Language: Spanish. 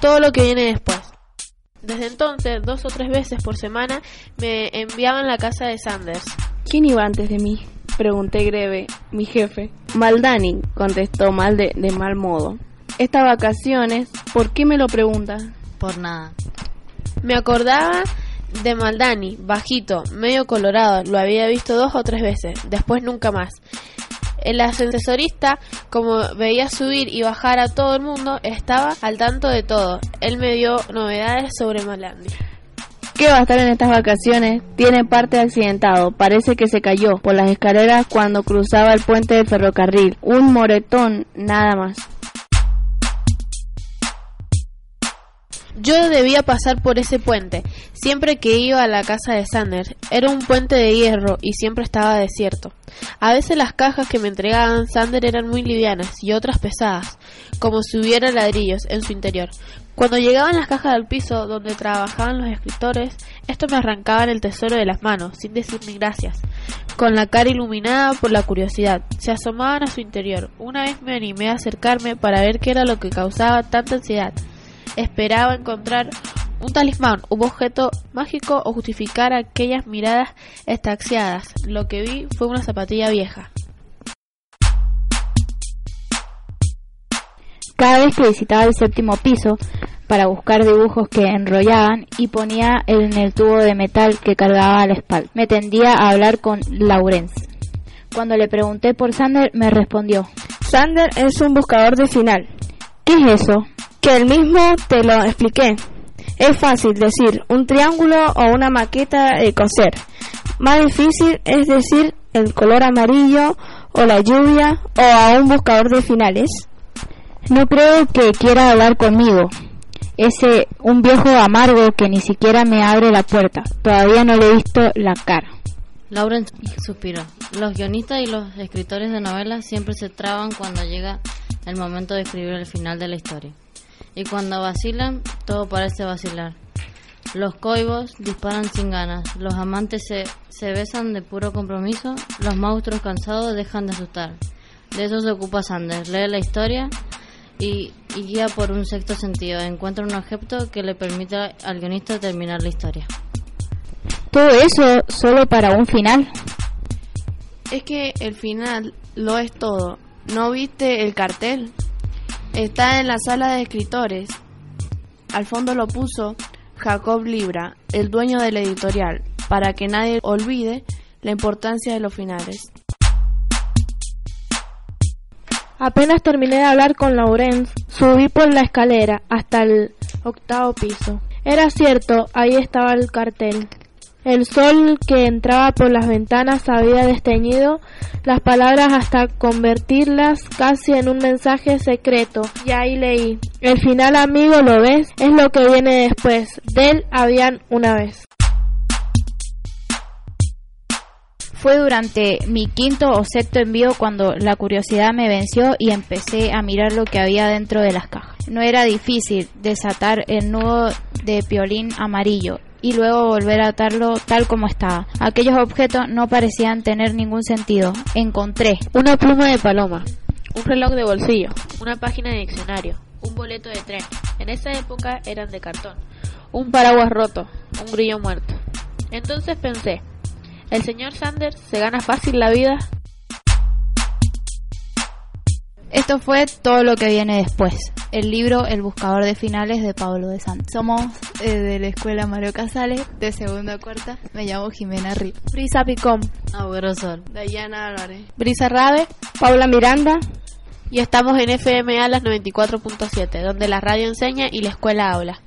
todo lo que viene después. Desde entonces, dos o tres veces por semana, me enviaban a la casa de Sanders. ¿Quién iba antes de mí? Pregunté Greve, mi jefe. Maldani, contestó mal de, de mal modo. Estas vacaciones, ¿por qué me lo preguntas? Por nada. Me acordaba de Maldani, bajito, medio colorado, lo había visto dos o tres veces, después nunca más. El ascensorista, como veía subir y bajar a todo el mundo, estaba al tanto de todo. Él me dio novedades sobre Malandi. ¿Qué va a estar en estas vacaciones? Tiene parte accidentado. Parece que se cayó por las escaleras cuando cruzaba el puente del ferrocarril. Un moretón, nada más. Yo debía pasar por ese puente, siempre que iba a la casa de Sanders. Era un puente de hierro y siempre estaba desierto. A veces las cajas que me entregaban Sander eran muy livianas y otras pesadas, como si hubiera ladrillos en su interior. Cuando llegaban las cajas al piso donde trabajaban los escritores, esto me arrancaban el tesoro de las manos, sin decirme gracias. Con la cara iluminada por la curiosidad, se asomaban a su interior. Una vez me animé a acercarme para ver qué era lo que causaba tanta ansiedad esperaba encontrar un talismán, un objeto mágico o justificar aquellas miradas estaxiadas. Lo que vi fue una zapatilla vieja. Cada vez que visitaba el séptimo piso para buscar dibujos que enrollaban y ponía en el tubo de metal que cargaba a la espalda, me tendía a hablar con Laurence. Cuando le pregunté por Sander, me respondió: Sander es un buscador de final. ¿Qué es eso? Que el mismo te lo expliqué. Es fácil decir un triángulo o una maqueta de coser. Más difícil es decir el color amarillo o la lluvia o a un buscador de finales. No creo que quiera hablar conmigo. Ese un viejo amargo que ni siquiera me abre la puerta. Todavía no le he visto la cara. Lawrence suspiró. Los guionistas y los escritores de novelas siempre se traban cuando llega el momento de escribir el final de la historia y cuando vacilan, todo parece vacilar. Los coibos disparan sin ganas, los amantes se, se besan de puro compromiso, los monstruos cansados dejan de asustar. De eso se ocupa Sanders, lee la historia y, y guía por un sexto sentido, encuentra un objeto que le permita al guionista terminar la historia. ¿Todo eso solo para un final? Es que el final lo es todo. ¿No viste el cartel? Está en la sala de escritores. Al fondo lo puso Jacob Libra, el dueño de la editorial, para que nadie olvide la importancia de los finales. Apenas terminé de hablar con Laurence, subí por la escalera hasta el octavo piso. Era cierto, ahí estaba el cartel. El sol que entraba por las ventanas había desteñido las palabras hasta convertirlas casi en un mensaje secreto. Y ahí leí, el final amigo, ¿lo ves? Es lo que viene después. Del habían una vez. Fue durante mi quinto o sexto envío cuando la curiosidad me venció y empecé a mirar lo que había dentro de las cajas. No era difícil desatar el nudo de piolín amarillo y luego volver a atarlo tal como estaba. Aquellos objetos no parecían tener ningún sentido. Encontré una pluma de paloma, un reloj de bolsillo, una página de diccionario, un boleto de tren. En esa época eran de cartón. Un paraguas roto, un grillo muerto. Entonces pensé, ¿el señor Sanders se gana fácil la vida? Esto fue todo lo que viene después. El libro El buscador de finales de Pablo de Santos. Somos eh, de la escuela Mario Casales, de segunda a cuarta. Me llamo Jimena Río. Brisa Picón. Agüero Sol. Dayana Álvarez. Brisa Rabe. Paula Miranda. Y estamos en FMA las 94.7, donde la radio enseña y la escuela habla.